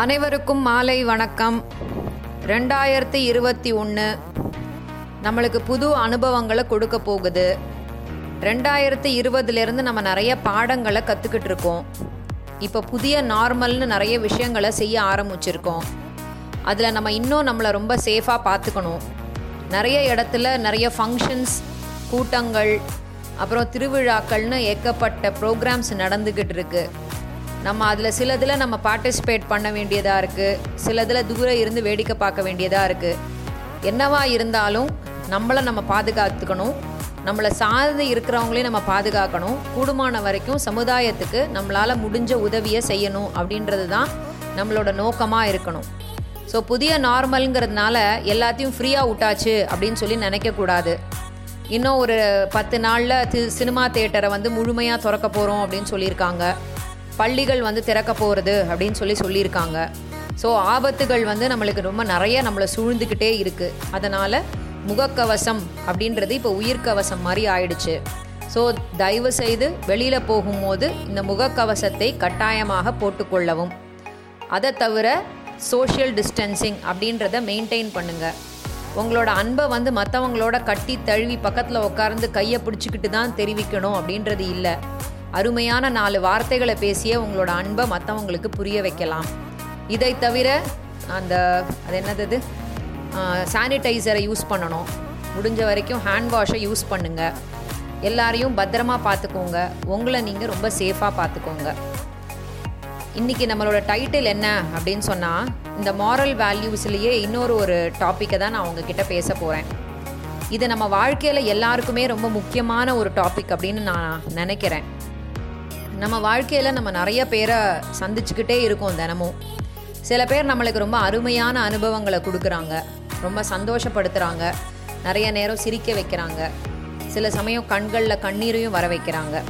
அனைவருக்கும் மாலை வணக்கம். ரெண்டாயிரத்தி இருபத்தி ஒன்று நம்மளுக்கு புது அனுபவங்களை கொடுக்க போகுது. ரெண்டாயிரத்தி இருபதுலேருந்து நம்ம நிறைய பாடங்களை கற்றுக்கிட்டு இருக்கோம். இப்போ புதிய நார்மல்னு நிறைய விஷயங்களை செய்ய ஆரம்பிச்சிருக்கோம். அதில் நம்ம இன்னும் நம்மளை ரொம்ப சேஃபாக பார்த்துக்கணும். நிறைய இடத்துல நிறைய ஃபங்க்ஷன்ஸ் கூட்டங்கள் அப்புறம் திருவிழாக்கள்னு ஏக்கப்பட்ட ப்ரோக்ராம்ஸ் நடந்துக்கிட்டு இருக்குது நம்ம அதில் சிலதில் நம்ம பார்ட்டிசிபேட் பண்ண வேண்டியதாக இருக்குது சிலதில் தூரம் இருந்து வேடிக்கை பார்க்க வேண்டியதாக இருக்குது என்னவா இருந்தாலும் நம்மளை நம்ம பாதுகாத்துக்கணும். நம்மளை சார்ந்து இருக்கிறவங்களையும் நம்ம பாதுகாக்கணும். கூடுமான வரைக்கும் சமுதாயத்துக்கு நம்மளால் முடிஞ்ச உதவியை செய்யணும் அப்படின்றது தான் நம்மளோட நோக்கமாக இருக்கணும். ஸோ புதிய நார்மலுங்கிறதுனால எல்லாத்தையும் ஃப்ரீயாக விட்டாச்சு அப்படின்னு சொல்லி நினைக்கக்கூடாது இன்னும் ஒரு பத்து நாளில் தி சினிமா தேட்டரை வந்து முழுமையாக திறக்க போகிறோம் அப்படின்னு சொல்லியிருக்காங்க. பள்ளிகள் வந்து திறக்க போகிறது அப்படின்னு சொல்லி சொல்லியிருக்காங்க. ஸோ ஆபத்துகள் வந்து நம்மளுக்கு ரொம்ப நிறைய நம்மளை சூழ்ந்துக்கிட்டே இருக்குது அதனால் முகக்கவசம் அப்படின்றது இப்போ உயிர்க்கவசம் மாதிரி ஆயிடுச்சு. ஸோ தயவு செய்து வெளியில் போகும்போது இந்த முகக்கவசத்தை கட்டாயமாக போட்டுக்கொள்ளவும் அதை தவிர சோஷியல் டிஸ்டன்சிங் அப்படின்றத மெயின்டைன் பண்ணுங்கள் உங்களோட அன்பை வந்து மற்றவங்களோட கட்டி தழுவி பக்கத்தில் உட்கார்ந்து கையை பிடிச்சிக்கிட்டு தான் தெரிவிக்கணும் அப்படின்றது இல்லை. அருமையான நாலு வார்த்தைகளை பேசிய உங்களோட அன்பை மற்றவங்களுக்கு புரிய வைக்கலாம். இதை தவிர அந்த அது என்னது? சானிடைசரை யூஸ் பண்ணணும். முடிஞ்ச வரைக்கும் ஹேண்ட் வாஷை யூஸ் பண்ணுங்கள் எல்லாரையும் பத்திரமா பார்த்துக்கோங்க உங்களை நீங்கள் ரொம்ப சேஃபாக பார்த்துக்கோங்க இன்றைக்கி நம்மளோட டைட்டில் என்ன அப்படின்னு சொன்னால் இந்த மாரல் வேல்யூஸ்லேயே இன்னொரு ஒரு டாப்பிக்கை தான் நான் உங்ககிட்ட பேச போகிறேன் இது நம்ம வாழ்க்கையில் எல்லாருக்குமே ரொம்ப முக்கியமான ஒரு டாபிக் அப்படின்னு நான் நினைக்கிறேன். நம்ம வாழ்க்கையில் நம்ம நிறைய பேரை சந்திச்சுக்கிட்டே இருக்கோம் தினமும். சில பேர் நம்மளுக்கு ரொம்ப அருமையான அனுபவங்களை கொடுக்குறாங்க. ரொம்ப சந்தோஷப்படுத்துகிறாங்க நிறைய நேரம் சிரிக்க வைக்கிறாங்க. சில சமயம் கண்களில் கண்ணீரையும் வர வைக்கிறாங்க.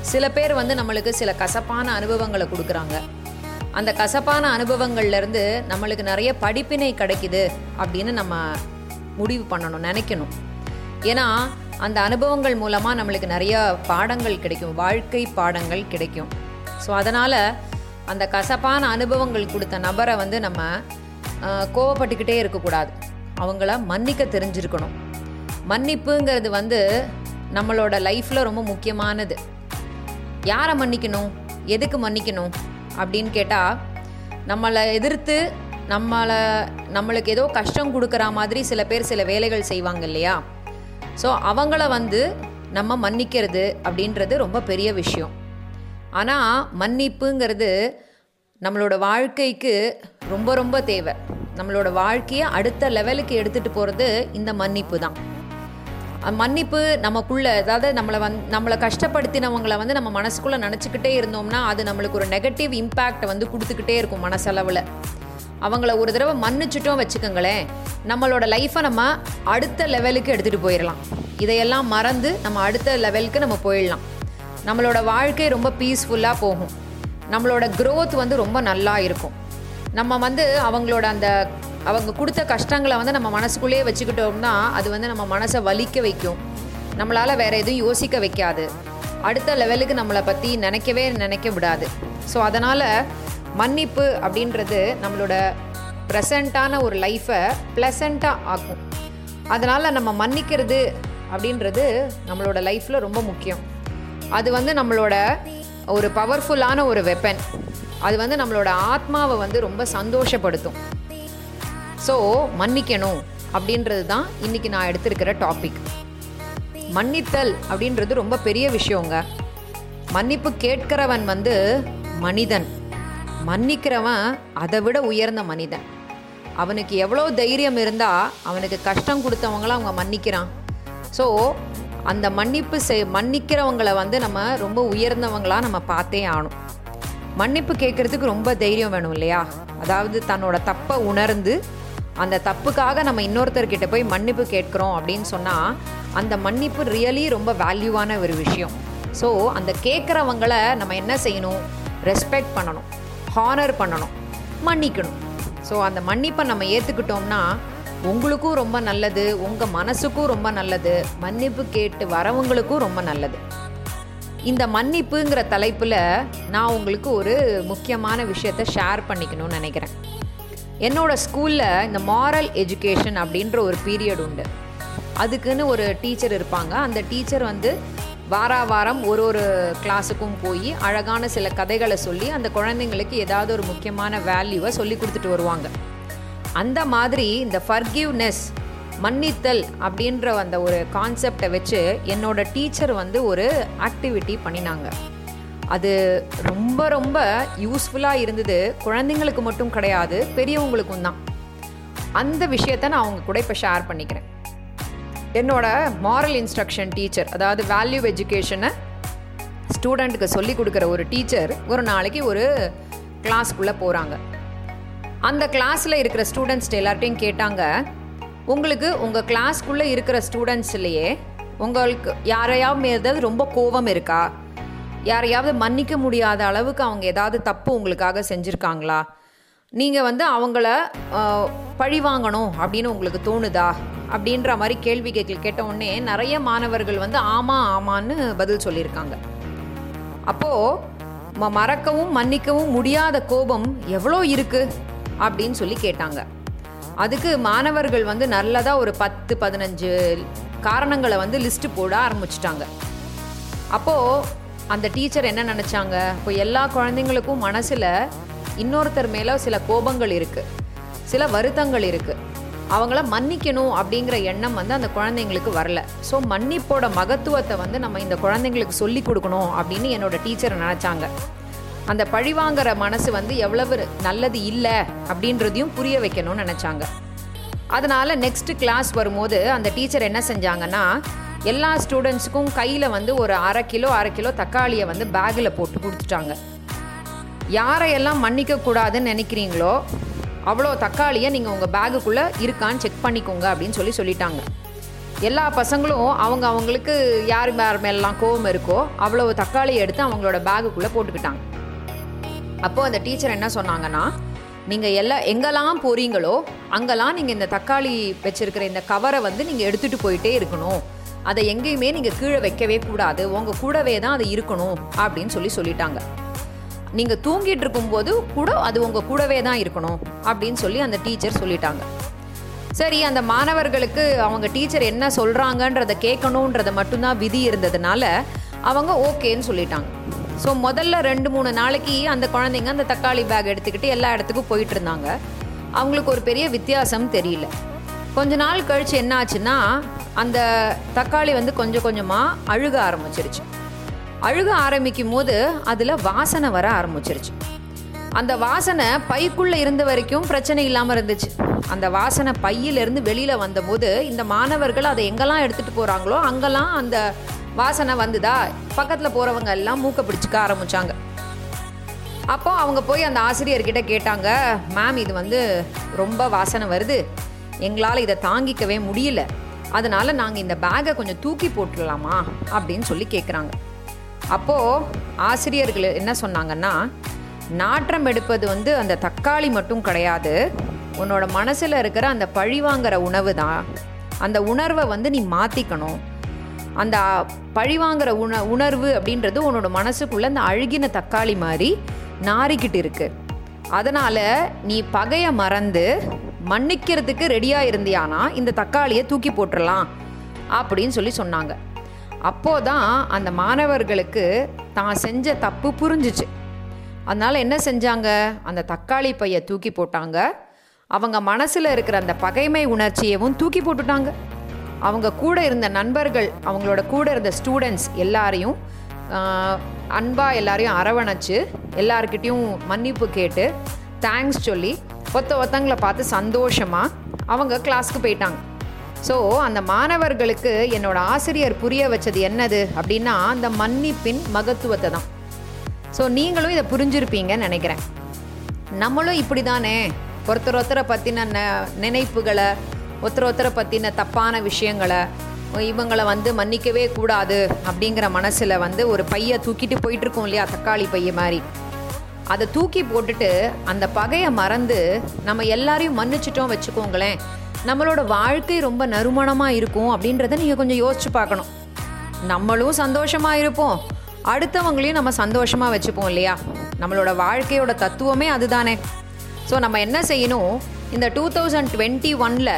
சில பேர் வந்து நம்மளுக்கு சில கசப்பான அனுபவங்களை கொடுக்குறாங்க. அந்த கசப்பான அனுபவங்கள்லேருந்து நம்மளுக்கு நிறைய படிப்பினை கிடைக்குது அப்படின்னு நம்ம முடிவு பண்ணணும் நினைக்கணும். ஏன்னா அந்த அனுபவங்கள் மூலமாக நம்மளுக்கு நிறைய பாடங்கள் கிடைக்கும் வாழ்க்கை பாடங்கள் கிடைக்கும். ஸோ அதனால் அந்த கசப்பான அனுபவங்கள் கொடுத்த நபரை வந்து நம்ம கோவப்பட்டுக்கிட்டே இருக்கக்கூடாது. அவங்கள மன்னிக்க தெரிஞ்சிருக்கணும். மன்னிப்புங்கிறது வந்து நம்மளோட லைஃப்பில் ரொம்ப முக்கியமானது. யாரை மன்னிக்கணும்? எதுக்கு மன்னிக்கணும்? அப்படின்னு கேட்டால் நம்மளை எதிர்த்து நம்மளை நம்மளுக்கு ஏதோ கஷ்டம் கொடுக்குற மாதிரி சில பேர் சில வேலைகள் செய்வாங்க இல்லையா? ஸோ அவங்கள வந்து நம்ம மன்னிக்கிறது அப்படின்றது ரொம்ப பெரிய விஷயம். ஆனால் மன்னிப்புங்கிறது நம்மளோட வாழ்க்கைக்கு ரொம்ப ரொம்ப தேவை. நம்மளோட வாழ்க்கையை அடுத்த லெவலுக்கு எடுத்துகிட்டு போகிறது இந்த மன்னிப்பு தான். மன்னிப்பு நமக்குள்ள அதாவது நம்மளை வந் நம்மளை கஷ்டப்படுத்தினவங்களை வந்து நம்ம மனசுக்குள்ளே நினச்சிக்கிட்டே இருந்தோம்னா அது நம்மளுக்கு ஒரு நெகட்டிவ் இம்பேக்ட் வந்து கொடுத்துக்கிட்டே இருக்கும் மனசளவில். அவங்கள ஒரு தடவை மன்னிச்சிட்டோம் வச்சுக்கோங்களேன் நம்மளோட லைஃப்பை நம்ம அடுத்த லெவலுக்கு எடுத்துகிட்டு போயிடலாம் இதையெல்லாம் மறந்து நம்ம அடுத்த லெவலுக்கு நம்ம போயிடலாம் நம்மளோட வாழ்க்கை ரொம்ப பீஸ்ஃபுல்லாக போகும். நம்மளோட க்ரோத் வந்து ரொம்ப நல்லா இருக்கும். நம்ம வந்து அவங்களோட அந்த அவங்க கொடுத்த கஷ்டங்களை வந்து நம்ம மனசுக்குள்ளேயே வச்சுக்கிட்டோம்னா அது வந்து நம்ம மனசை வலிக்க வைக்கும். நம்மளால் வேறு எதுவும் யோசிக்க வைக்காது. அடுத்த லெவலுக்கு நம்மளை பற்றி நினைக்கவே நினைக்க விடாது. ஸோ அதனால் மன்னிப்பு அப்படின்றது நம்மளோட ப்ரெசண்ட்டான ஒரு லைஃப்பை ப்ளசண்ட்டாக ஆக்கும். அதனால் நம்ம மன்னிக்கிறது அப்படின்றது நம்மளோட லைஃப்பில் ரொம்ப முக்கியம். அது வந்து நம்மளோட ஒரு பவர்ஃபுல்லான ஒரு வெப்பன் அது வந்து நம்மளோட ஆத்மாவை வந்து ரொம்ப சந்தோஷப்படுத்தும். ஸோ மன்னிக்கணும் அப்படின்றது தான் இன்றைக்கி நான் எடுத்திருக்கிற டாபிக் மன்னித்தல் அப்படின்றது ரொம்ப பெரிய விஷயங்க. மன்னிப்பு கேட்கிறவன் வந்து மனிதன். மன்னிக்கிறவன் அதை விட உயர்ந்த மனிதன். அவனுக்கு எவ்வளோ தைரியம் இருந்தால் அவனுக்கு கஷ்டம் கொடுத்தவங்கள அவங்க மன்னிக்கிறான். ஸோ அந்த மன்னிப்பு செய் மன்னிக்கிறவங்களை வந்து நம்ம ரொம்ப உயர்ந்தவங்களாக நம்ம பார்த்தே ஆகணும். மன்னிப்பு கேட்குறதுக்கு ரொம்ப தைரியம் வேணும் இல்லையா? அதாவது தன்னோட தப்பை உணர்ந்து அந்த தப்புக்காக நம்ம இன்னொருத்தர்கிட்ட போய் மன்னிப்பு கேட்குறோம் அப்படின்னு சொன்னால் அந்த மன்னிப்பு ரியலி ரொம்ப வேல்யூவான ஒரு விஷயம். ஸோ அந்த கேட்குறவங்கள நம்ம என்ன செய்யணும்? ரெஸ்பெக்ட் பண்ணணும். ஹானர் பண்ணணும் மன்னிக்கணும். ஸோ அந்த மன்னிப்பை நம்ம ஏற்றுக்கிட்டோம்னா உங்களுக்கும் ரொம்ப நல்லது உங்கள் மனசுக்கும் ரொம்ப நல்லது மன்னிப்பு கேட்டு வரவங்களுக்கும் ரொம்ப நல்லது. இந்த மன்னிப்புங்கிற தலைப்பில் நான் உங்களுக்கு ஒரு முக்கியமான விஷயத்த ஷேர் பண்ணிக்கணும்னு நினைக்கிறேன். என்னோடய ஸ்கூலில் இந்த மாரல் எஜுகேஷன் அப்படின்ற ஒரு பீரியட் உண்டு. அதுக்குன்னு ஒரு டீச்சர் இருப்பாங்க. அந்த டீச்சர் வந்து வாரா வாரம் ஒரு ஒரு கிளாஸுக்கும் போய் அழகான சில கதைகளை சொல்லி அந்த குழந்தைங்களுக்கு ஏதாவது ஒரு முக்கியமான வேல்யூவை சொல்லி கொடுத்துட்டு வருவாங்க. அந்த மாதிரி இந்த ஃபர்கிவ்னஸ் மன்னித்தல் அப்படின்ற அந்த ஒரு கான்செப்டை வச்சு என்னோட டீச்சர் வந்து ஒரு ஆக்டிவிட்டி பண்ணினாங்க. அது ரொம்ப ரொம்ப யூஸ்ஃபுல்லாக இருந்தது. குழந்தைங்களுக்கு மட்டும் கிடையாது பெரியவங்களுக்கும் தான். அந்த விஷயத்த நான் அவங்க கூட இப்போ ஷேர் பண்ணிக்கிறேன். என்னோட மாரல் இன்ஸ்ட்ரக்ஷன் டீச்சர் அதாவது வேல்யூ எஜுகேஷனை ஸ்டூடெண்ட்டுக்கு சொல்லி கொடுக்குற ஒரு டீச்சர் ஒரு நாளைக்கு ஒரு கிளாஸ்க்குள்ளே போகிறாங்க அந்த கிளாஸில் இருக்கிற ஸ்டூடெண்ட்ஸ்ட்டு எல்லார்ட்டையும் கேட்டாங்க உங்களுக்கு உங்கள் கிளாஸ்க்குள்ளே இருக்கிற ஸ்டூடெண்ட்ஸ்லையே உங்களுக்கு யாரையாவது ஏதாவது ரொம்ப கோபம் இருக்கா? யாரையாவது மன்னிக்க முடியாத அளவுக்கு அவங்க ஏதாவது தப்பு உங்களுக்காக செஞ்சுருக்காங்களா? நீங்கள் வந்து அவங்கள பழி வாங்கணும் அப்படின்னு உங்களுக்கு தோணுதா? அப்படின்ற மாதிரி கேள்வி கேட்க கேட்ட உடனே நிறைய மாணவர்கள் வந்து ஆமாம் ஆமான்னு பதில் சொல்லியிருக்காங்க. அப்போது ம மறக்கவும் மன்னிக்கவும் முடியாத கோபம் எவ்வளோ இருக்குது அப்படின்னு சொல்லி கேட்டாங்க. அதுக்கு மாணவர்கள் வந்து நல்லதாக ஒரு பத்து பதினஞ்சு காரணங்களை வந்து லிஸ்ட்டு போட ஆரம்பிச்சிட்டாங்க. அப்போது அந்த டீச்சர் என்ன நினச்சாங்க? இப்போ எல்லா குழந்தைங்களுக்கும் மனசில் இன்னொருத்தர் மேலே சில கோபங்கள் இருக்குது சில வருத்தங்கள் இருக்குது அவங்கள மன்னிக்கணும் அப்படிங்கிற எண்ணம் வந்து அந்த குழந்தைங்களுக்கு வரல. ஸோ மன்னிப்போட மகத்துவத்தை வந்து நம்ம இந்த குழந்தைங்களுக்கு சொல்லி கொடுக்கணும் அப்படின்னு என்னோட டீச்சர் நினச்சாங்க. அந்த பழிவாங்கிற மனசு வந்து எவ்வளவு நல்லது இல்லை அப்படின்றதையும் புரிய வைக்கணும்னு நினச்சாங்க. அதனால நெக்ஸ்ட் கிளாஸ் வரும்போது அந்த டீச்சர் என்ன செஞ்சாங்கன்னா எல்லா ஸ்டூடெண்ட்ஸுக்கும் கையில் வந்து ஒரு அரை கிலோ அரை கிலோ தக்காளியை வந்து பேக்கில் போட்டு கொடுத்துட்டாங்க. யாரையெல்லாம் மன்னிக்க கூடாதுன்னு நினைக்கிறீங்களோ அவ்வளோ தக்காளியை நீங்கள் உங்கள் பேகுக்குள்ளே இருக்கான்னு செக் பண்ணிக்கோங்க அப்படின்னு சொல்லி சொல்லிட்டாங்க. எல்லா பசங்களும் அவங்க அவங்களுக்கு யார் யார் மேலாம் கோவம் இருக்கோ அவ்வளோ தக்காளியை எடுத்து அவங்களோட பேகுக்குள்ளே போட்டுக்கிட்டாங்க. அப்போது அந்த டீச்சர் என்ன சொன்னாங்கன்னா நீங்கள் எல்லா எங்கெல்லாம் போகிறீங்களோ அங்கெல்லாம் நீங்கள் இந்த தக்காளி வச்சுருக்கிற இந்த கவரை வந்து நீங்கள் எடுத்துகிட்டு போயிட்டே இருக்கணும். அதை எங்கேயுமே நீங்கள் கீழே வைக்கவே கூடாது. உங்கள் கூடவே தான் அது இருக்கணும். அப்படின்னு சொல்லி சொல்லிட்டாங்க. நீங்கள் தூங்கிட்டு இருக்கும்போது கூட அது உங்கள் கூடவே தான் இருக்கணும் அப்படின்னு சொல்லி அந்த டீச்சர் சொல்லிட்டாங்க. சரி அந்த மாணவர்களுக்கு அவங்க டீச்சர் என்ன சொல்கிறாங்கன்றத கேட்கணுன்றத மட்டும்தான் விதி இருந்ததுனால அவங்க ஓகேன்னு சொல்லிட்டாங்க. ஸோ முதல்ல ரெண்டு மூணு நாளைக்கு அந்த குழந்தைங்க அந்த தக்காளி பேக் எடுத்துக்கிட்டு எல்லா இடத்துக்கும் போயிட்டு இருந்தாங்க. அவங்களுக்கு ஒரு பெரிய வித்தியாசம் தெரியல. கொஞ்ச நாள் கழிச்சு என்ன ஆச்சுன்னா அந்த தக்காளி வந்து கொஞ்சம் கொஞ்சமாக அழுக ஆரம்பிச்சிருச்சு. அழுக ஆரம்பிக்கும் போது அதில் வாசனை வர ஆரம்பிச்சிருச்சு. அந்த வாசனை பைக்குள்ளே இருந்த வரைக்கும் பிரச்சனை இல்லாமல் இருந்துச்சு. அந்த வாசனை பையிலிருந்து வெளியில் வந்தபோது இந்த மாணவர்கள் அதை எங்கெல்லாம் எடுத்துகிட்டு போகிறாங்களோ அங்கெல்லாம் அந்த வாசனை வந்துதா? பக்கத்தில் போகிறவங்க எல்லாம் மூக்க பிடிச்சிக்க ஆரம்பித்தாங்க அப்போ அவங்க போய் அந்த ஆசிரியர்கிட்ட கேட்டாங்க மேம் இது வந்து ரொம்ப வாசனை வருது. எங்களால் இதை தாங்கிக்கவே முடியல. அதனால் நாங்கள் இந்த பேக்கை கொஞ்சம் தூக்கி போட்டுடலாமா? அப்படின்னு சொல்லி கேட்குறாங்க அப்போது ஆசிரியர்கள் என்ன சொன்னாங்கன்னா நாற்றம் எடுப்பது வந்து அந்த தக்காளி மட்டும் கிடையாது. உன்னோட மனசில் இருக்கிற அந்த பழிவாங்கிற உணவு தான். அந்த உணர்வை வந்து நீ மாற்றிக்கணும் அந்த பழிவாங்கிற உண உணர்வு அப்படின்றது உன்னோட மனசுக்குள்ளே அந்த அழுகின தக்காளி மாதிரி நாறிக்கிட்டு இருக்கு. அதனால் நீ பகையை மறந்து மன்னிக்கிறதுக்கு ரெடியாக இருந்தியானா இந்த தக்காளியை தூக்கி போட்டுடலாம் அப்படின்னு சொல்லி சொன்னாங்க. அப்போதான் அந்த மாணவர்களுக்கு தான் செஞ்ச தப்பு புரிஞ்சிச்சு. அதனால் என்ன செஞ்சாங்க? அந்த தக்காளி பையை தூக்கி போட்டாங்க. அவங்க மனசில் இருக்கிற அந்த பகைமை உணர்ச்சியவும் தூக்கி போட்டுட்டாங்க. அவங்க கூட இருந்த நண்பர்கள் அவங்களோட கூட இருந்த ஸ்டூடெண்ட்ஸ் எல்லாரையும் அன்பாக எல்லாரையும் அரவணைச்சு எல்லாருக்கிட்டேயும் மன்னிப்பு கேட்டு தேங்க்ஸ் சொல்லி ஒத்த ஒத்தங்களை பார்த்து சந்தோஷமாக அவங்க கிளாஸ்க்கு போயிட்டாங்க. ஸோ அந்த மாணவர்களுக்கு என்னோட ஆசிரியர் புரிய வச்சது என்னது அப்படின்னா அந்த மன்னிப்பின் மகத்துவத்தை தான். ஸோ நீங்களும் இதை புரிஞ்சிருப்பீங்கன்னு நினைக்கிறேன். நம்மளும் இப்படி தானே ஒருத்தர் ஒருத்தரை பற்றின ந நினைப்புகளை ஒருத்தர் ஒருத்தரை பற்றின தப்பான விஷயங்களை இவங்களை வந்து மன்னிக்கவே கூடாது அப்படிங்கிற மனசில் வந்து ஒரு பையை தூக்கிட்டு போயிட்டுருக்கோம் இல்லையா? தக்காளி பைய மாதிரி. அதை தூக்கி போட்டுட்டு அந்த பகையை மறந்து நம்ம எல்லாரையும் மன்னிச்சிட்டோம் வச்சுக்கோங்களேன். நம்மளோட வாழ்க்கை ரொம்ப நறுமணமாக இருக்கும் அப்படின்றத நீங்கள் கொஞ்சம் யோசிச்சு பார்க்கணும். நம்மளும் சந்தோஷமாக இருப்போம். அடுத்தவங்களையும் நம்ம சந்தோஷமாக வச்சுப்போம் இல்லையா? நம்மளோட வாழ்க்கையோட தத்துவமே அதுதானே. ஸோ நம்ம என்ன செய்யணும்? இந்த டூ தௌசண்ட் டுவெண்ட்டி ஒனில்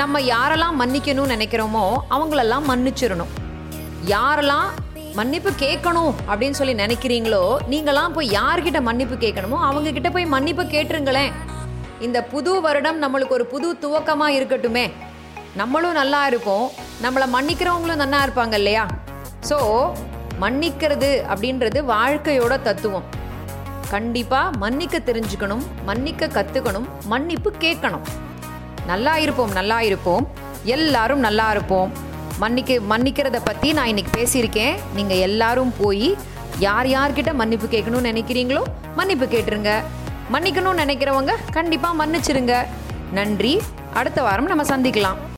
நம்ம யாரெல்லாம் மன்னிக்கணும்னு நினைக்கிறோமோ அவங்களெல்லாம் மன்னிச்சிடணும். யாரெல்லாம் மன்னிப்பு கேட்கணும் அப்படின்னு சொல்லி நினைக்கிறீங்களோ நீங்களாம் போய் யார்கிட்ட மன்னிப்பு கேட்கணுமோ அவங்க கிட்ட போய் மன்னிப்பு கேட்டுருங்களேன். இந்த புது வருடம் நம்மளுக்கு ஒரு புது துவக்கமா இருக்கட்டுமே. நம்மளும் நல்லா இருப்போம் நம்மளை மன்னிக்கிறவங்களும் நல்லா இருப்பாங்க இல்லையா? ஸோ மன்னிக்கிறது அப்படின்றது வாழ்க்கையோட தத்துவம். கண்டிப்பா மன்னிக்க தெரிஞ்சுக்கணும் மன்னிக்க கத்துக்கணும் மன்னிப்பு கேட்கணும். நல்லா இருப்போம் நல்லா இருப்போம். எல்லாரும் நல்லா இருப்போம். மன்னிக்க மன்னிக்கிறத பற்றி நான் இன்னைக்கு பேசியிருக்கேன். நீங்கள் எல்லாரும் போய் யார் யார்கிட்ட மன்னிப்பு கேட்கணும்னு நினைக்கிறீங்களோ மன்னிப்பு கேட்டுருங்க. மன்னிக்கணும்னு நினைக்கிறவங்க கண்டிப்பாக மன்னிச்சிருங்க. நன்றி. அடுத்த வாரம் நம்ம சந்திக்கலாம்.